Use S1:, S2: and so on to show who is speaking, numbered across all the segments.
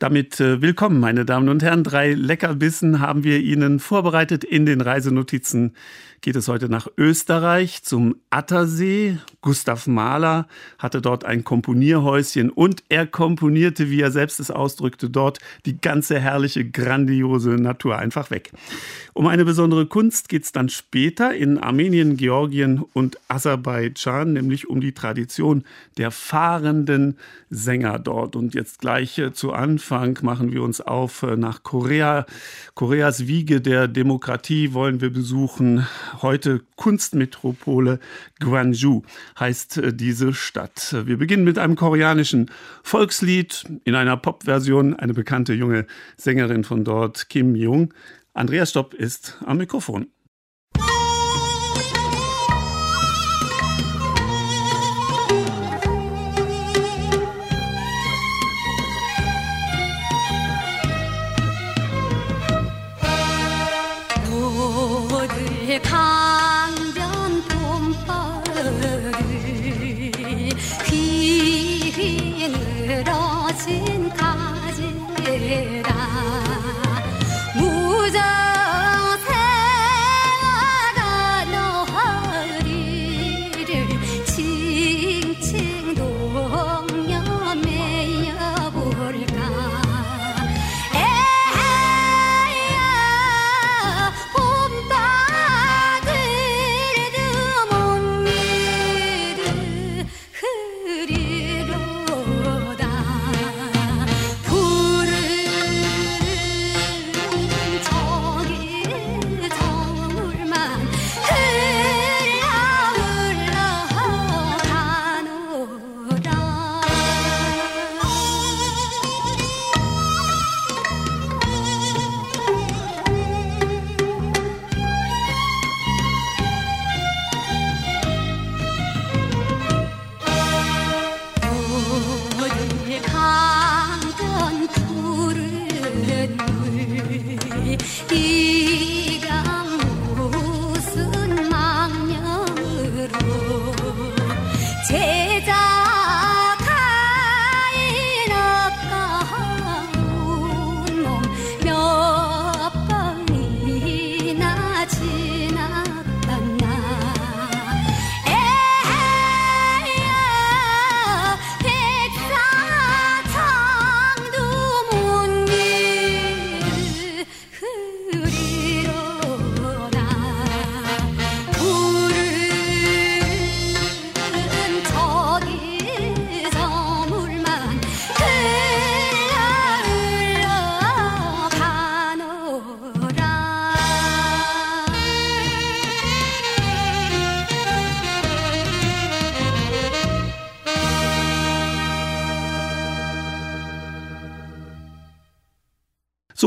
S1: Damit äh, willkommen, meine Damen und Herren. Drei Leckerbissen haben wir Ihnen vorbereitet in den Reisenotizen geht es heute nach Österreich zum Attersee. Gustav Mahler hatte dort ein Komponierhäuschen und er komponierte, wie er selbst es ausdrückte, dort die ganze herrliche, grandiose Natur einfach weg. Um eine besondere Kunst geht es dann später in Armenien, Georgien und Aserbaidschan, nämlich um die Tradition der fahrenden Sänger dort. Und jetzt gleich äh, zu Anfang machen wir uns auf äh, nach Korea. Koreas Wiege der Demokratie wollen wir besuchen heute Kunstmetropole Gwangju heißt äh, diese Stadt. Wir beginnen mit einem koreanischen Volkslied in einer Popversion. Eine bekannte junge Sängerin von dort, Kim Jung. Andreas Stopp ist am Mikrofon.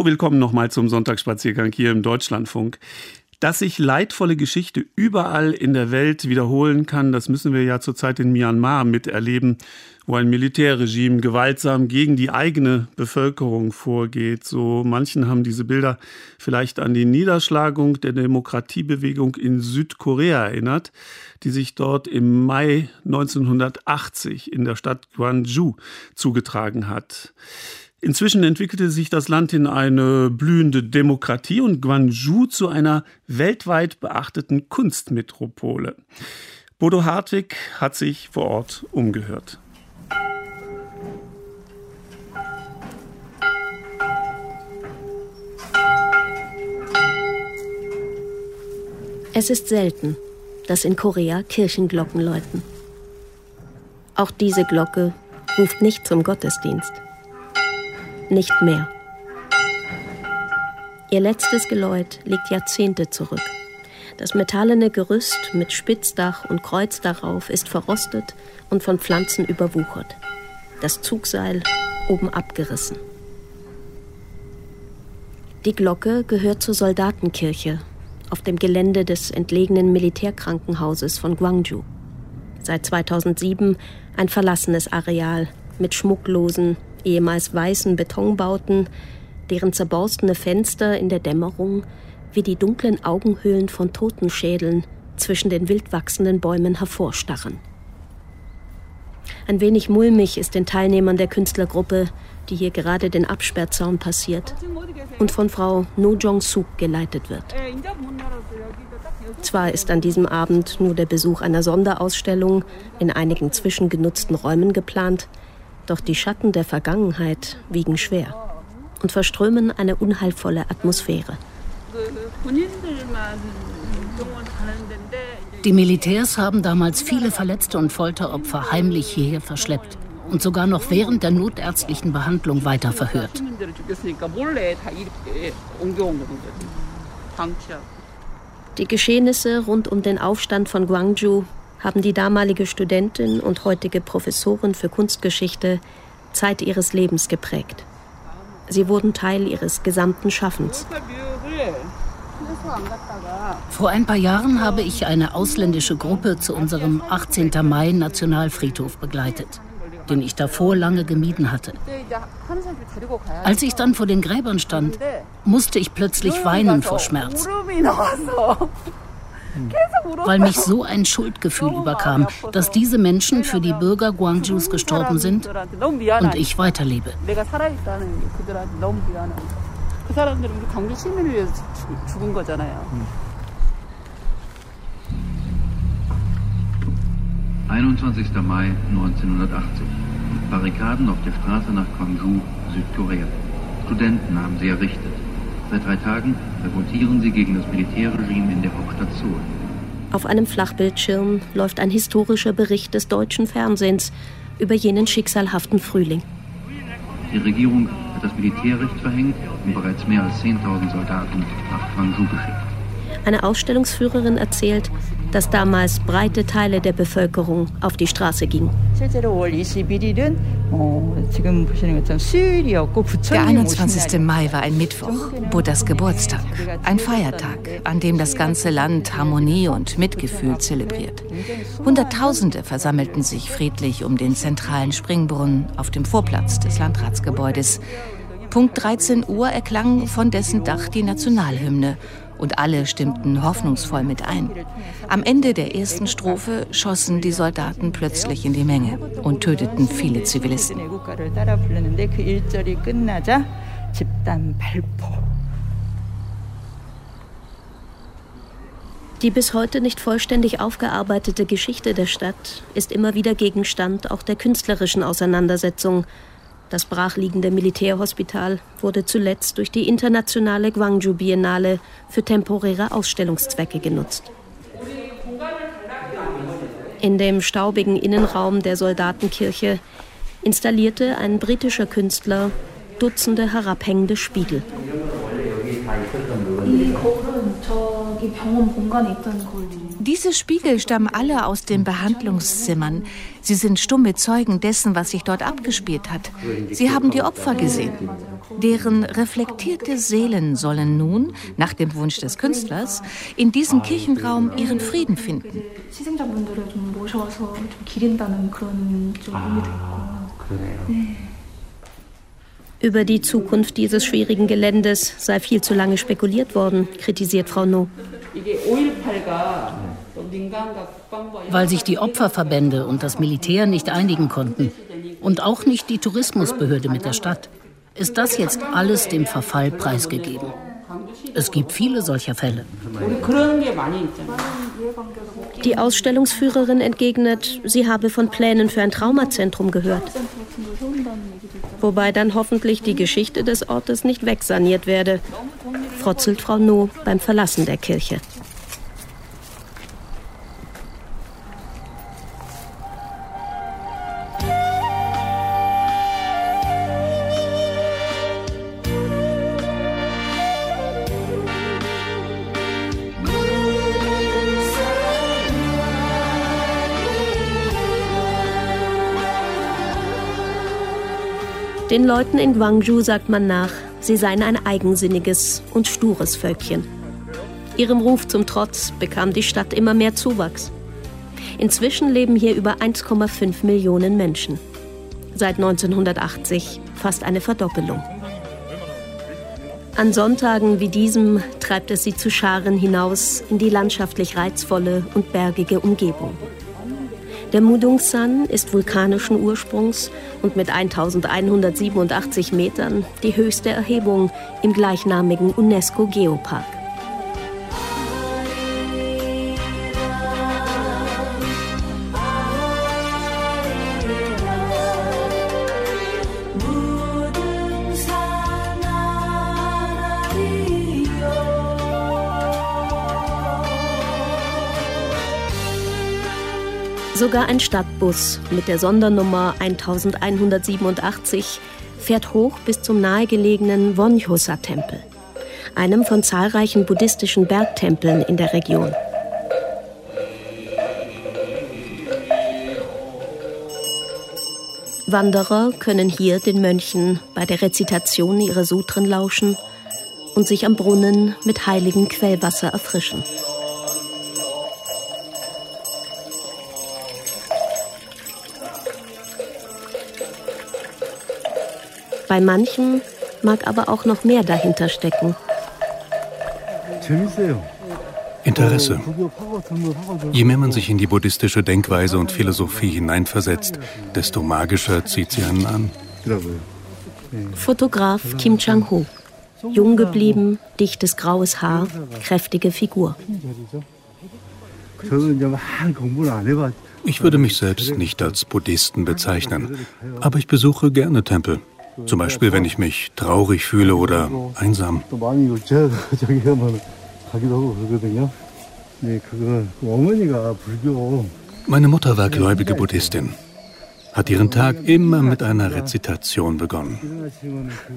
S1: Willkommen nochmal zum Sonntagsspaziergang hier im Deutschlandfunk. Dass sich leidvolle Geschichte überall in der Welt wiederholen kann, das müssen wir ja zurzeit in Myanmar miterleben, wo ein Militärregime gewaltsam gegen die eigene Bevölkerung vorgeht. So manchen haben diese Bilder vielleicht an die Niederschlagung der Demokratiebewegung in Südkorea erinnert, die sich dort im Mai 1980 in der Stadt Gwangju zugetragen hat. Inzwischen entwickelte sich das Land in eine blühende Demokratie und Gwangju zu einer weltweit beachteten Kunstmetropole. Bodo Hartwig hat sich vor Ort umgehört.
S2: Es ist selten, dass in Korea Kirchenglocken läuten. Auch diese Glocke ruft nicht zum Gottesdienst nicht mehr. Ihr letztes Geläut liegt Jahrzehnte zurück. Das metallene Gerüst mit Spitzdach und Kreuz darauf ist verrostet und von Pflanzen überwuchert. Das Zugseil oben abgerissen. Die Glocke gehört zur Soldatenkirche auf dem Gelände des entlegenen Militärkrankenhauses von Gwangju. Seit 2007 ein verlassenes Areal mit schmucklosen, ehemals weißen Betonbauten, deren zerborstene Fenster in der Dämmerung wie die dunklen Augenhöhlen von Totenschädeln zwischen den wild wachsenden Bäumen hervorstarren. Ein wenig mulmig ist den Teilnehmern der Künstlergruppe, die hier gerade den Absperrzaun passiert und von Frau No Jong-suk geleitet wird. Zwar ist an diesem Abend nur der Besuch einer Sonderausstellung in einigen zwischengenutzten Räumen geplant, doch die Schatten der Vergangenheit wiegen schwer und verströmen eine unheilvolle Atmosphäre.
S3: Die Militärs haben damals viele Verletzte und Folteropfer heimlich hierher verschleppt und sogar noch während der notärztlichen Behandlung weiter verhört.
S2: Die Geschehnisse rund um den Aufstand von Gwangju haben die damalige Studentin und heutige Professorin für Kunstgeschichte Zeit ihres Lebens geprägt. Sie wurden Teil ihres gesamten Schaffens.
S3: Vor ein paar Jahren habe ich eine ausländische Gruppe zu unserem 18. Mai Nationalfriedhof begleitet, den ich davor lange gemieden hatte. Als ich dann vor den Gräbern stand, musste ich plötzlich weinen vor Schmerz weil mich so ein Schuldgefühl überkam, dass diese Menschen für die Bürger Guangzhous gestorben sind und ich weiterlebe.
S4: »21. Mai 1980. Barrikaden auf der Straße nach Guangzhou, Südkorea. Studenten haben sie errichtet. Seit drei Tagen revoltieren sie gegen das Militärregime in der Hauptstadt Seoul.
S2: Auf einem Flachbildschirm läuft ein historischer Bericht des deutschen Fernsehens über jenen schicksalhaften Frühling.
S4: Die Regierung hat das Militärrecht verhängt und bereits mehr als 10.000 Soldaten nach Guangzhou geschickt.
S2: Eine Ausstellungsführerin erzählt, dass damals breite Teile der Bevölkerung auf die Straße gingen.
S5: Der 21. Mai war ein Mittwoch, Buddhas Geburtstag, ein Feiertag, an dem das ganze Land Harmonie und Mitgefühl zelebriert. Hunderttausende versammelten sich friedlich um den zentralen Springbrunnen auf dem Vorplatz des Landratsgebäudes. Punkt 13 Uhr erklang von dessen Dach die Nationalhymne und alle stimmten hoffnungsvoll mit ein. Am Ende der ersten Strophe schossen die Soldaten plötzlich in die Menge und töteten viele Zivilisten.
S2: Die bis heute nicht vollständig aufgearbeitete Geschichte der Stadt ist immer wieder Gegenstand auch der künstlerischen Auseinandersetzung das brachliegende Militärhospital wurde zuletzt durch die internationale Gwangju Biennale für temporäre Ausstellungszwecke genutzt. In dem staubigen Innenraum der Soldatenkirche installierte ein britischer Künstler Dutzende herabhängende Spiegel.
S5: Diese Spiegel stammen alle aus den Behandlungszimmern. Sie sind stumme Zeugen dessen, was sich dort abgespielt hat. Sie haben die Opfer gesehen. Deren reflektierte Seelen sollen nun, nach dem Wunsch des Künstlers, in diesem Kirchenraum ihren Frieden finden.
S2: Über die Zukunft dieses schwierigen Geländes sei viel zu lange spekuliert worden, kritisiert Frau No.
S3: Weil sich die Opferverbände und das Militär nicht einigen konnten und auch nicht die Tourismusbehörde mit der Stadt, ist das jetzt alles dem Verfall preisgegeben. Es gibt viele solcher Fälle.
S2: Die Ausstellungsführerin entgegnet, sie habe von Plänen für ein Traumazentrum gehört. Wobei dann hoffentlich die Geschichte des Ortes nicht wegsaniert werde, frotzelt Frau No beim Verlassen der Kirche. Den Leuten in Gwangju sagt man nach, sie seien ein eigensinniges und stures Völkchen. Ihrem Ruf zum Trotz bekam die Stadt immer mehr Zuwachs. Inzwischen leben hier über 1,5 Millionen Menschen. Seit 1980 fast eine Verdoppelung. An Sonntagen wie diesem treibt es sie zu Scharen hinaus in die landschaftlich reizvolle und bergige Umgebung. Der Mudungsan ist vulkanischen Ursprungs und mit 1187 Metern die höchste Erhebung im gleichnamigen UNESCO-Geopark. Sogar ein Stadtbus mit der Sondernummer 1187 fährt hoch bis zum nahegelegenen Wonjosa-Tempel, einem von zahlreichen buddhistischen Bergtempeln in der Region. Wanderer können hier den Mönchen bei der Rezitation ihrer Sutren lauschen und sich am Brunnen mit heiligem Quellwasser erfrischen. Bei manchen mag aber auch noch mehr dahinter stecken.
S6: Interesse. Je mehr man sich in die buddhistische Denkweise und Philosophie hineinversetzt, desto magischer zieht sie einen an.
S2: Fotograf Kim Chang-ho. Jung geblieben, dichtes graues Haar, kräftige Figur.
S6: Ich würde mich selbst nicht als Buddhisten bezeichnen, aber ich besuche gerne Tempel. Zum Beispiel, wenn ich mich traurig fühle oder einsam. Meine Mutter war gläubige Buddhistin, hat ihren Tag immer mit einer Rezitation begonnen.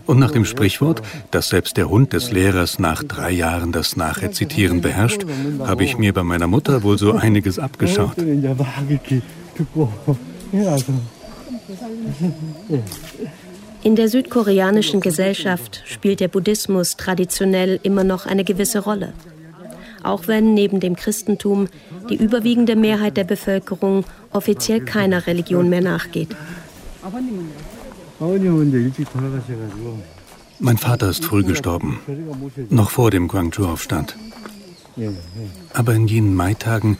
S6: Und nach dem Sprichwort, dass selbst der Hund des Lehrers nach drei Jahren das Nachrezitieren beherrscht, habe ich mir bei meiner Mutter wohl so einiges abgeschaut.
S2: In der südkoreanischen Gesellschaft spielt der Buddhismus traditionell immer noch eine gewisse Rolle. Auch wenn neben dem Christentum die überwiegende Mehrheit der Bevölkerung offiziell keiner Religion mehr nachgeht.
S6: Mein Vater ist früh gestorben, noch vor dem Guangzhou-Aufstand. Aber in jenen Maitagen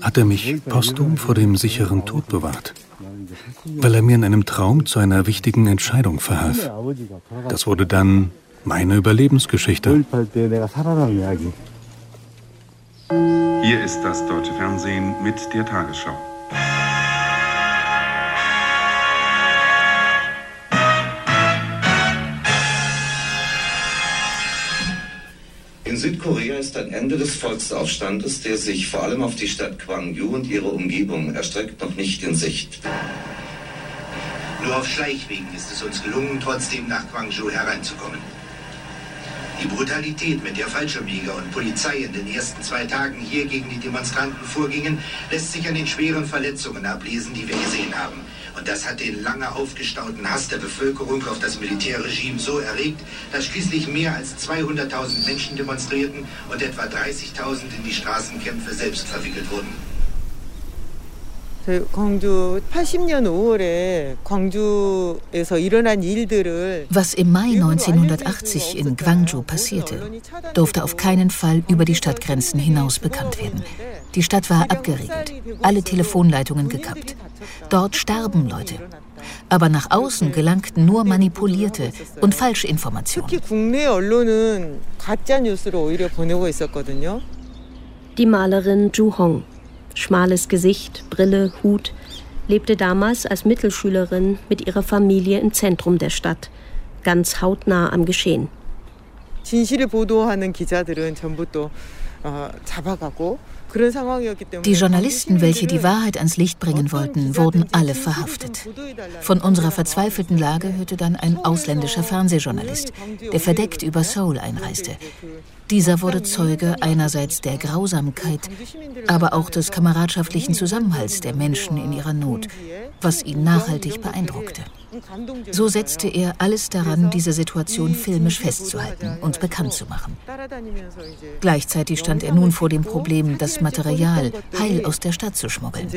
S6: hat er mich posthum vor dem sicheren Tod bewahrt weil er mir in einem Traum zu einer wichtigen Entscheidung verhalf. Das wurde dann meine Überlebensgeschichte.
S7: Hier ist das deutsche Fernsehen mit der Tagesschau.
S8: In Südkorea ist ein Ende des Volksaufstandes, der sich vor allem auf die Stadt Gwangju und ihre Umgebung erstreckt, noch nicht in Sicht.
S9: Nur auf Schleichwegen ist es uns gelungen, trotzdem nach Gwangju hereinzukommen. Die Brutalität, mit der Fallschirmjäger und Polizei in den ersten zwei Tagen hier gegen die Demonstranten vorgingen, lässt sich an den schweren Verletzungen ablesen, die wir gesehen haben. Und das hat den lange aufgestauten Hass der Bevölkerung auf das Militärregime so erregt, dass schließlich mehr als 200.000 Menschen demonstrierten und etwa 30.000 in die Straßenkämpfe selbst verwickelt wurden.
S10: Was im Mai 1980 in Gwangju passierte, durfte auf keinen Fall über die Stadtgrenzen hinaus bekannt werden. Die Stadt war abgeriegelt, alle Telefonleitungen gekappt. Dort starben Leute. Aber nach außen gelangten nur manipulierte und falsche Informationen.
S2: Die Malerin Ju Hong schmales Gesicht, Brille, Hut, lebte damals als Mittelschülerin mit ihrer Familie im Zentrum der Stadt, ganz hautnah am Geschehen. 진실을 보도하는 기자들은 전부 또
S10: 어, 잡아가고 die Journalisten, welche die Wahrheit ans Licht bringen wollten, wurden alle verhaftet. Von unserer verzweifelten Lage hörte dann ein ausländischer Fernsehjournalist, der verdeckt über Seoul einreiste. Dieser wurde Zeuge einerseits der Grausamkeit, aber auch des kameradschaftlichen Zusammenhalts der Menschen in ihrer Not, was ihn nachhaltig beeindruckte. So setzte er alles daran, diese Situation filmisch festzuhalten und bekannt zu machen. Gleichzeitig stand er nun vor dem Problem, das Material heil aus der Stadt zu schmuggeln.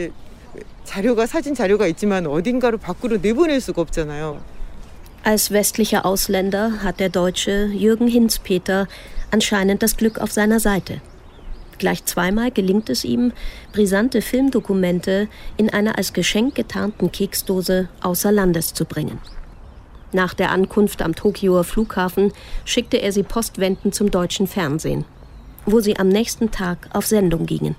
S2: Als westlicher Ausländer hat der Deutsche Jürgen Hinzpeter anscheinend das Glück auf seiner Seite. Gleich zweimal gelingt es ihm, brisante Filmdokumente in einer als Geschenk getarnten Keksdose außer Landes zu bringen. Nach der Ankunft am Tokioer Flughafen schickte er sie postwendend zum deutschen Fernsehen, wo sie am nächsten Tag auf Sendung gingen.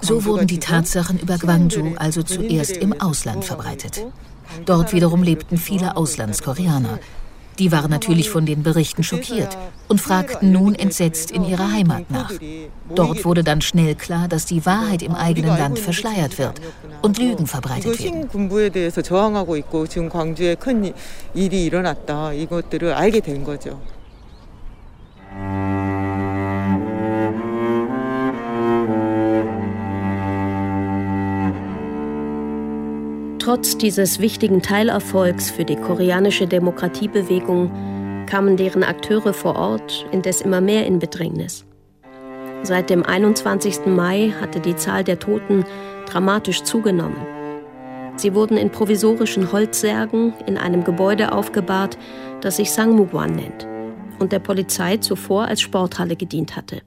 S10: So wurden die Tatsachen über Gwangju also zuerst im Ausland verbreitet. Dort wiederum lebten viele Auslandskoreaner. Die waren natürlich von den Berichten schockiert und fragten nun entsetzt in ihrer Heimat nach. Dort wurde dann schnell klar, dass die Wahrheit im eigenen Land verschleiert wird und Lügen verbreitet werden.
S2: Trotz dieses wichtigen Teilerfolgs für die koreanische Demokratiebewegung kamen deren Akteure vor Ort indes immer mehr in Bedrängnis. Seit dem 21. Mai hatte die Zahl der Toten dramatisch zugenommen. Sie wurden in provisorischen Holzsärgen in einem Gebäude aufgebahrt, das sich Sangmugwan nennt und der Polizei zuvor als Sporthalle gedient hatte.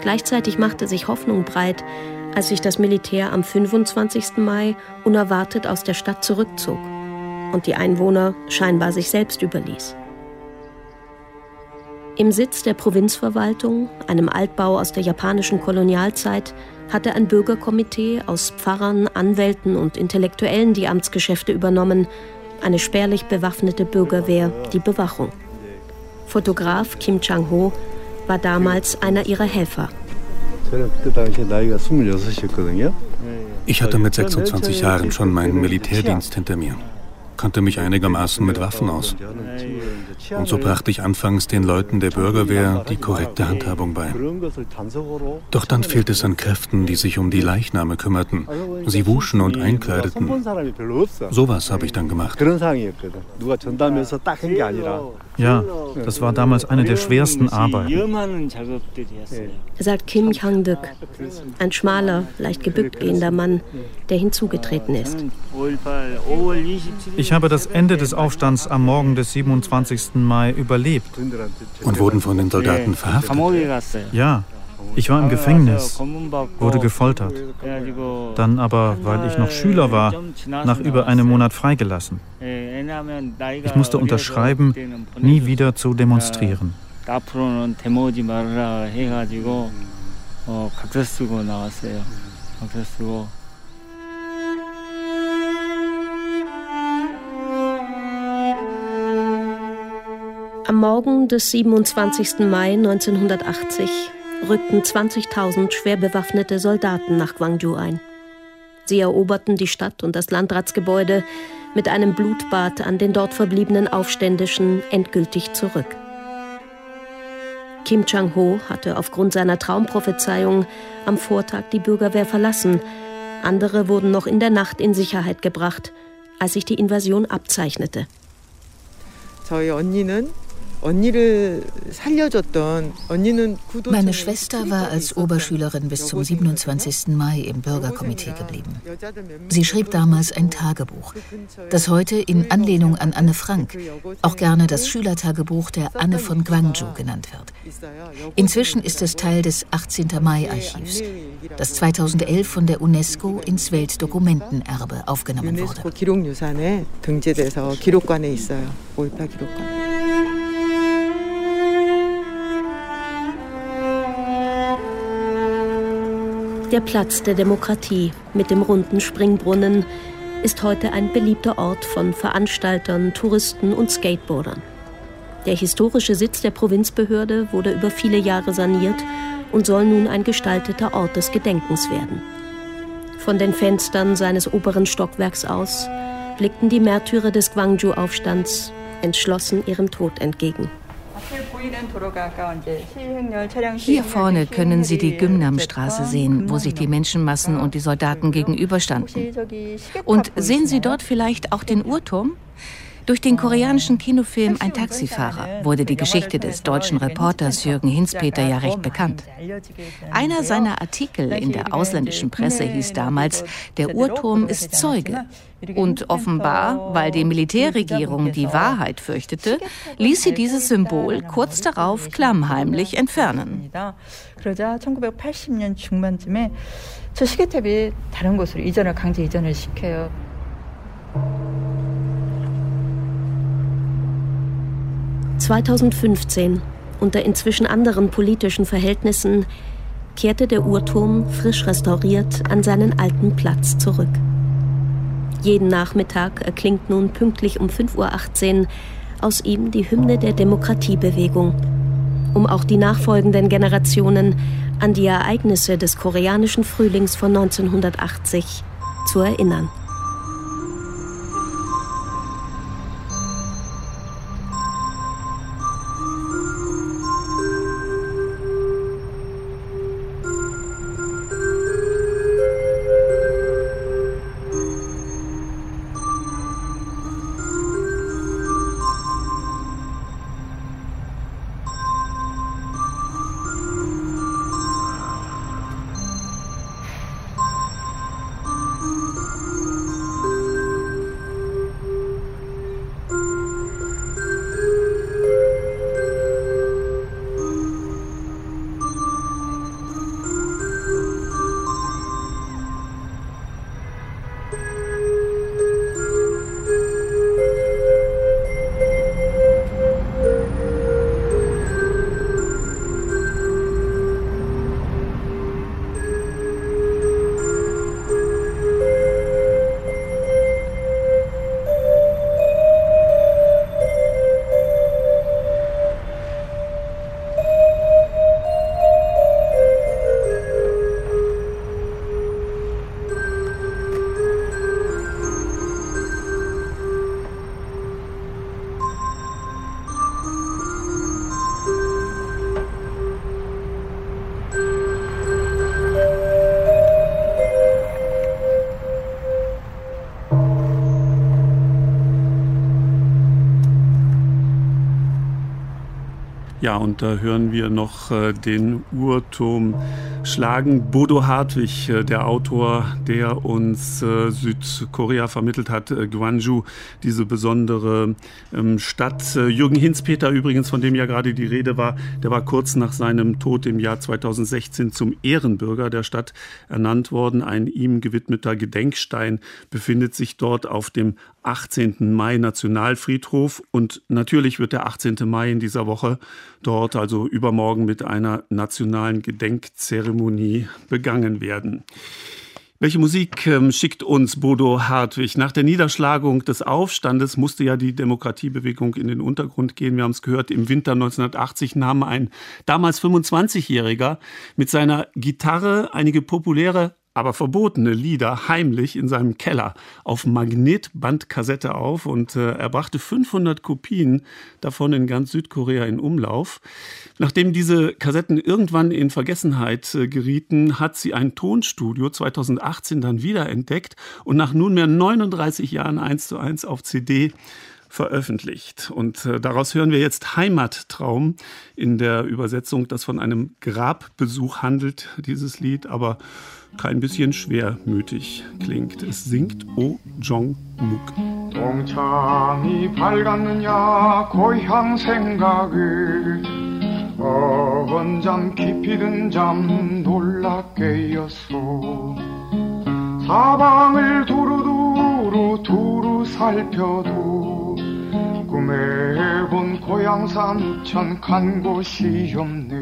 S2: Gleichzeitig machte sich Hoffnung breit, als sich das Militär am 25. Mai unerwartet aus der Stadt zurückzog und die Einwohner scheinbar sich selbst überließ. Im Sitz der Provinzverwaltung, einem Altbau aus der japanischen Kolonialzeit, hatte ein Bürgerkomitee aus Pfarrern, Anwälten und Intellektuellen die Amtsgeschäfte übernommen, eine spärlich bewaffnete Bürgerwehr die Bewachung. Fotograf Kim Chang-ho war damals einer ihrer Helfer.
S6: Ich hatte mit 26 Jahren schon meinen Militärdienst hinter mir kannte mich einigermaßen mit Waffen aus. Und so brachte ich anfangs den Leuten der Bürgerwehr die korrekte Handhabung bei. Doch dann fehlte es an Kräften, die sich um die Leichname kümmerten. Sie wuschen und einkleideten. Sowas habe ich dann gemacht.
S11: Ja, das war damals eine der schwersten Arbeiten.
S2: Sagt Kim Chang-duk, ein schmaler, leicht gebückt gehender Mann, der hinzugetreten ist.
S11: Ich habe das Ende des Aufstands am Morgen des 27. Mai überlebt.
S6: Und wurden von den Soldaten verhaftet?
S11: Ja, ich war im Gefängnis, wurde gefoltert. Dann aber, weil ich noch Schüler war, nach über einem Monat freigelassen. Ich musste unterschreiben, nie wieder zu demonstrieren.
S2: Am Morgen des 27. Mai 1980 rückten 20.000 schwer bewaffnete Soldaten nach Gwangju ein. Sie eroberten die Stadt und das Landratsgebäude mit einem Blutbad an den dort verbliebenen Aufständischen endgültig zurück. Kim Chang-ho hatte aufgrund seiner Traumprophezeiung am Vortag die Bürgerwehr verlassen. Andere wurden noch in der Nacht in Sicherheit gebracht, als sich die Invasion abzeichnete.
S10: 저희 언니는 meine Schwester war als Oberschülerin bis zum 27. Mai im Bürgerkomitee geblieben. Sie schrieb damals ein Tagebuch, das heute in Anlehnung an Anne Frank auch gerne das Schülertagebuch der Anne von Gwangju genannt wird. Inzwischen ist es Teil des 18. Mai-Archivs, das 2011 von der UNESCO ins Weltdokumentenerbe aufgenommen wurde.
S2: Der Platz der Demokratie mit dem runden Springbrunnen ist heute ein beliebter Ort von Veranstaltern, Touristen und Skateboardern. Der historische Sitz der Provinzbehörde wurde über viele Jahre saniert und soll nun ein gestalteter Ort des Gedenkens werden. Von den Fenstern seines oberen Stockwerks aus blickten die Märtyrer des Gwangju-Aufstands entschlossen ihrem Tod entgegen.
S10: Hier vorne können Sie die Gymnamstraße sehen, wo sich die Menschenmassen und die Soldaten gegenüberstanden. Und sehen Sie dort vielleicht auch den Uhrturm?
S5: Durch den koreanischen Kinofilm Ein Taxifahrer wurde die Geschichte des deutschen Reporters Jürgen Hinspeter ja recht bekannt. Einer seiner Artikel in der ausländischen Presse hieß damals, der Uhrturm ist Zeuge. Und offenbar, weil die Militärregierung die Wahrheit fürchtete, ließ sie dieses Symbol kurz darauf klammheimlich entfernen. 그러자 1980년 중반쯤에 저 시계탑이 다른 곳으로 이전을 강제 이전을 시켜요.
S2: 2015, unter inzwischen anderen politischen Verhältnissen, kehrte der Uhrturm frisch restauriert an seinen alten Platz zurück. Jeden Nachmittag erklingt nun pünktlich um 5.18 Uhr aus ihm die Hymne der Demokratiebewegung, um auch die nachfolgenden Generationen an die Ereignisse des koreanischen Frühlings von 1980 zu erinnern.
S12: Ja, und da hören wir noch äh, den Uhrturm schlagen. Bodo Hartwig, äh, der Autor, der uns äh, Südkorea vermittelt hat, äh, Gwangju, diese besondere ähm, Stadt. Äh, Jürgen Hinspeter übrigens, von dem ja gerade die Rede war, der war kurz nach seinem Tod im Jahr 2016 zum Ehrenbürger der Stadt ernannt worden. Ein ihm gewidmeter Gedenkstein befindet sich dort auf dem 18. Mai Nationalfriedhof und natürlich wird der 18. Mai in dieser Woche dort, also übermorgen, mit einer nationalen Gedenkzeremonie begangen werden. Welche Musik ähm, schickt uns Bodo Hartwig? Nach der Niederschlagung des Aufstandes musste ja die Demokratiebewegung in den Untergrund gehen. Wir haben es gehört, im Winter 1980 nahm ein damals 25-Jähriger mit seiner Gitarre einige populäre aber verbotene Lieder heimlich in seinem Keller auf Magnetbandkassette auf und äh, er brachte 500 Kopien davon in ganz Südkorea in Umlauf. Nachdem diese Kassetten irgendwann in Vergessenheit äh, gerieten, hat sie ein Tonstudio 2018 dann wiederentdeckt und nach nunmehr 39 Jahren eins zu eins auf CD veröffentlicht. Und äh, daraus hören wir jetzt Heimattraum in der Übersetzung, das von einem Grabbesuch handelt, dieses Lied, aber kein bisschen schwermütig klingt. Es singt O Jong Muk. 동창이 밝았느냐 고향 생각을 어언잠 깊이 든잠 놀라 깨었소 사방을 두루두루 두루 살펴도 꿈에 본 고향 삼천 간 곳이 없네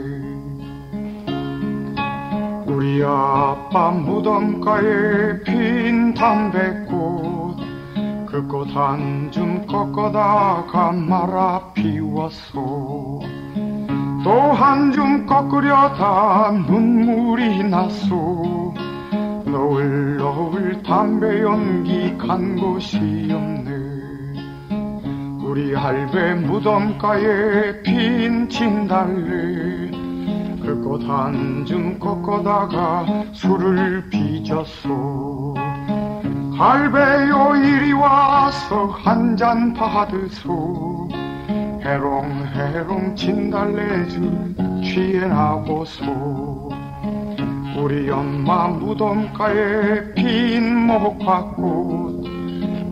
S12: 우리 아빠 무덤가에 핀 담배꽃 그 꽃 한 줌 꺾어다가 말아 피웠소. 또 한 줌 꺾으려다 눈물이 났소. 너울 너울 담배 연기 간 곳이 없네. 우리 할배 무덤가에 핀 진달래 그줌 꺾어다가 술을 빚었소. 갈배요 이리 와서
S13: 한 잔 받으소. 해롱해롱 진달래즙 취해 나고소. 우리 엄마 무덤가에 핀 목화꽃.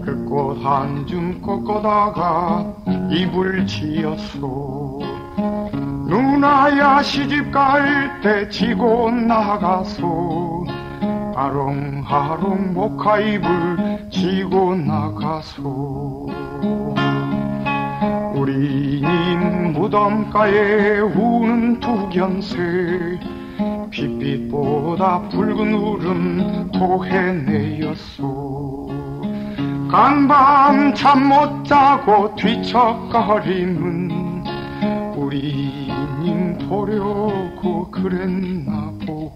S13: 그 꽃 한 줌 꺾어다가 이불 지었소 누나야 시집 갈 때 지고 나가소 아롱아롱 목화입을 지고 나가소 우리님 무덤가에 우는 두견새 빛빛보다 붉은 울음 토해내었소. 간밤 잠 못 자고 뒤척거리는 우리 銀塗料をくれんなぽ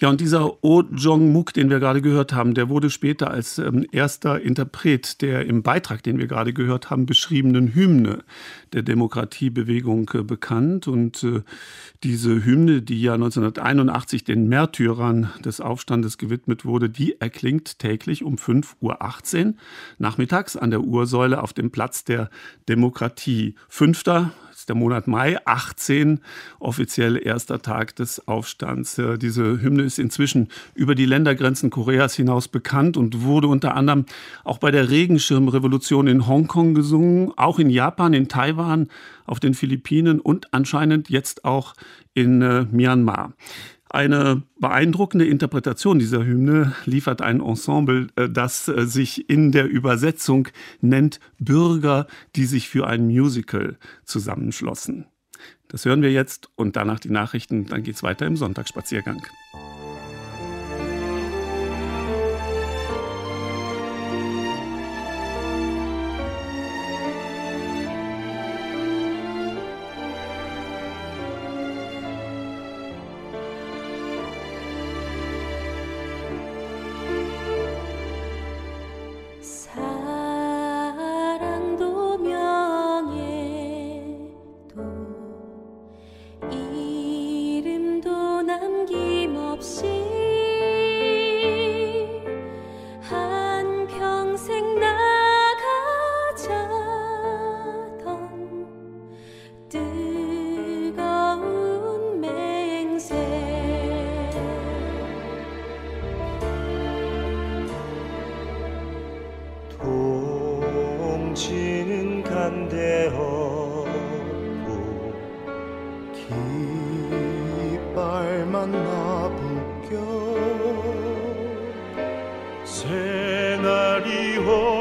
S12: Ja, und dieser Oh Jong-muk, den wir gerade gehört haben, der wurde später als ähm, erster Interpret der im Beitrag, den wir gerade gehört haben, beschriebenen Hymne der Demokratiebewegung äh, bekannt. Und äh, diese Hymne, die ja 1981 den Märtyrern des Aufstandes gewidmet wurde, die erklingt täglich um 5.18 Uhr nachmittags an der Ursäule auf dem Platz der Demokratie. Fünfter der Monat Mai, 18, offiziell erster Tag des Aufstands. Diese Hymne ist inzwischen über die Ländergrenzen Koreas hinaus bekannt und wurde unter anderem auch bei der Regenschirmrevolution in Hongkong gesungen, auch in Japan, in Taiwan, auf den Philippinen und anscheinend jetzt auch in äh, Myanmar. Eine beeindruckende Interpretation dieser Hymne liefert ein Ensemble, äh, das äh, sich in der Übersetzung nennt Bürger, die sich für ein Musical zusammenschlossen. Das hören wir jetzt und danach die Nachrichten. Dann geht es weiter im Sonntagsspaziergang.
S14: 제발 만나 북경 새날이 오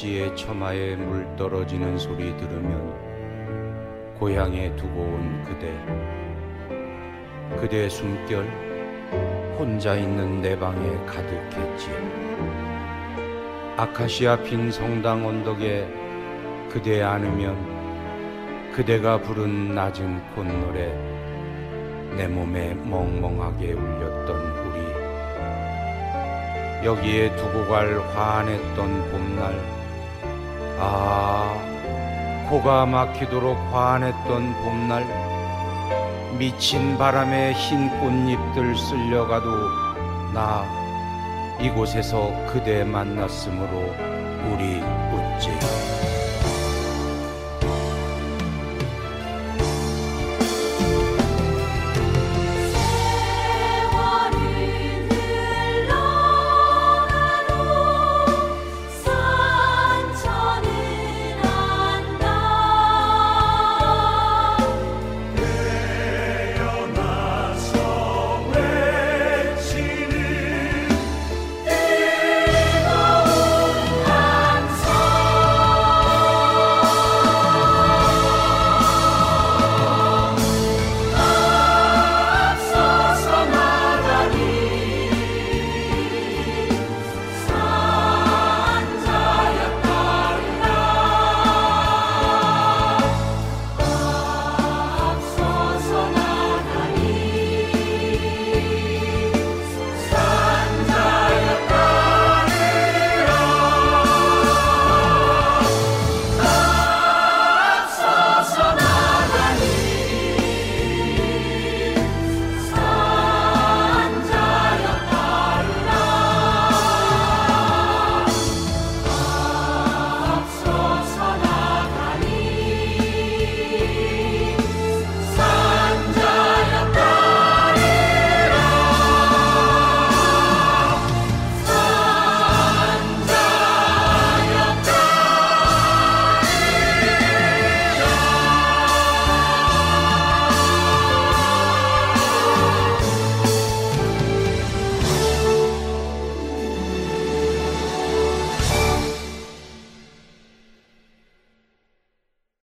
S14: 객지의 처마에 물 떨어지는 소리 들으면 고향에 두고 온 그대 그대의 숨결 혼자 있는 내 방에 가득했지. 아카시아 핀 성당 언덕에 그대 안으면 그대가 부른 낮은 콧노래 내 몸에 멍멍하게 울렸던 여기에 두고 갈 환했던 봄날 아 코가 막히도록 환했던 봄날
S15: 미친 바람에 흰 꽃잎들 쓸려가도 나 이곳에서 그대 만났으므로 우리 웃지.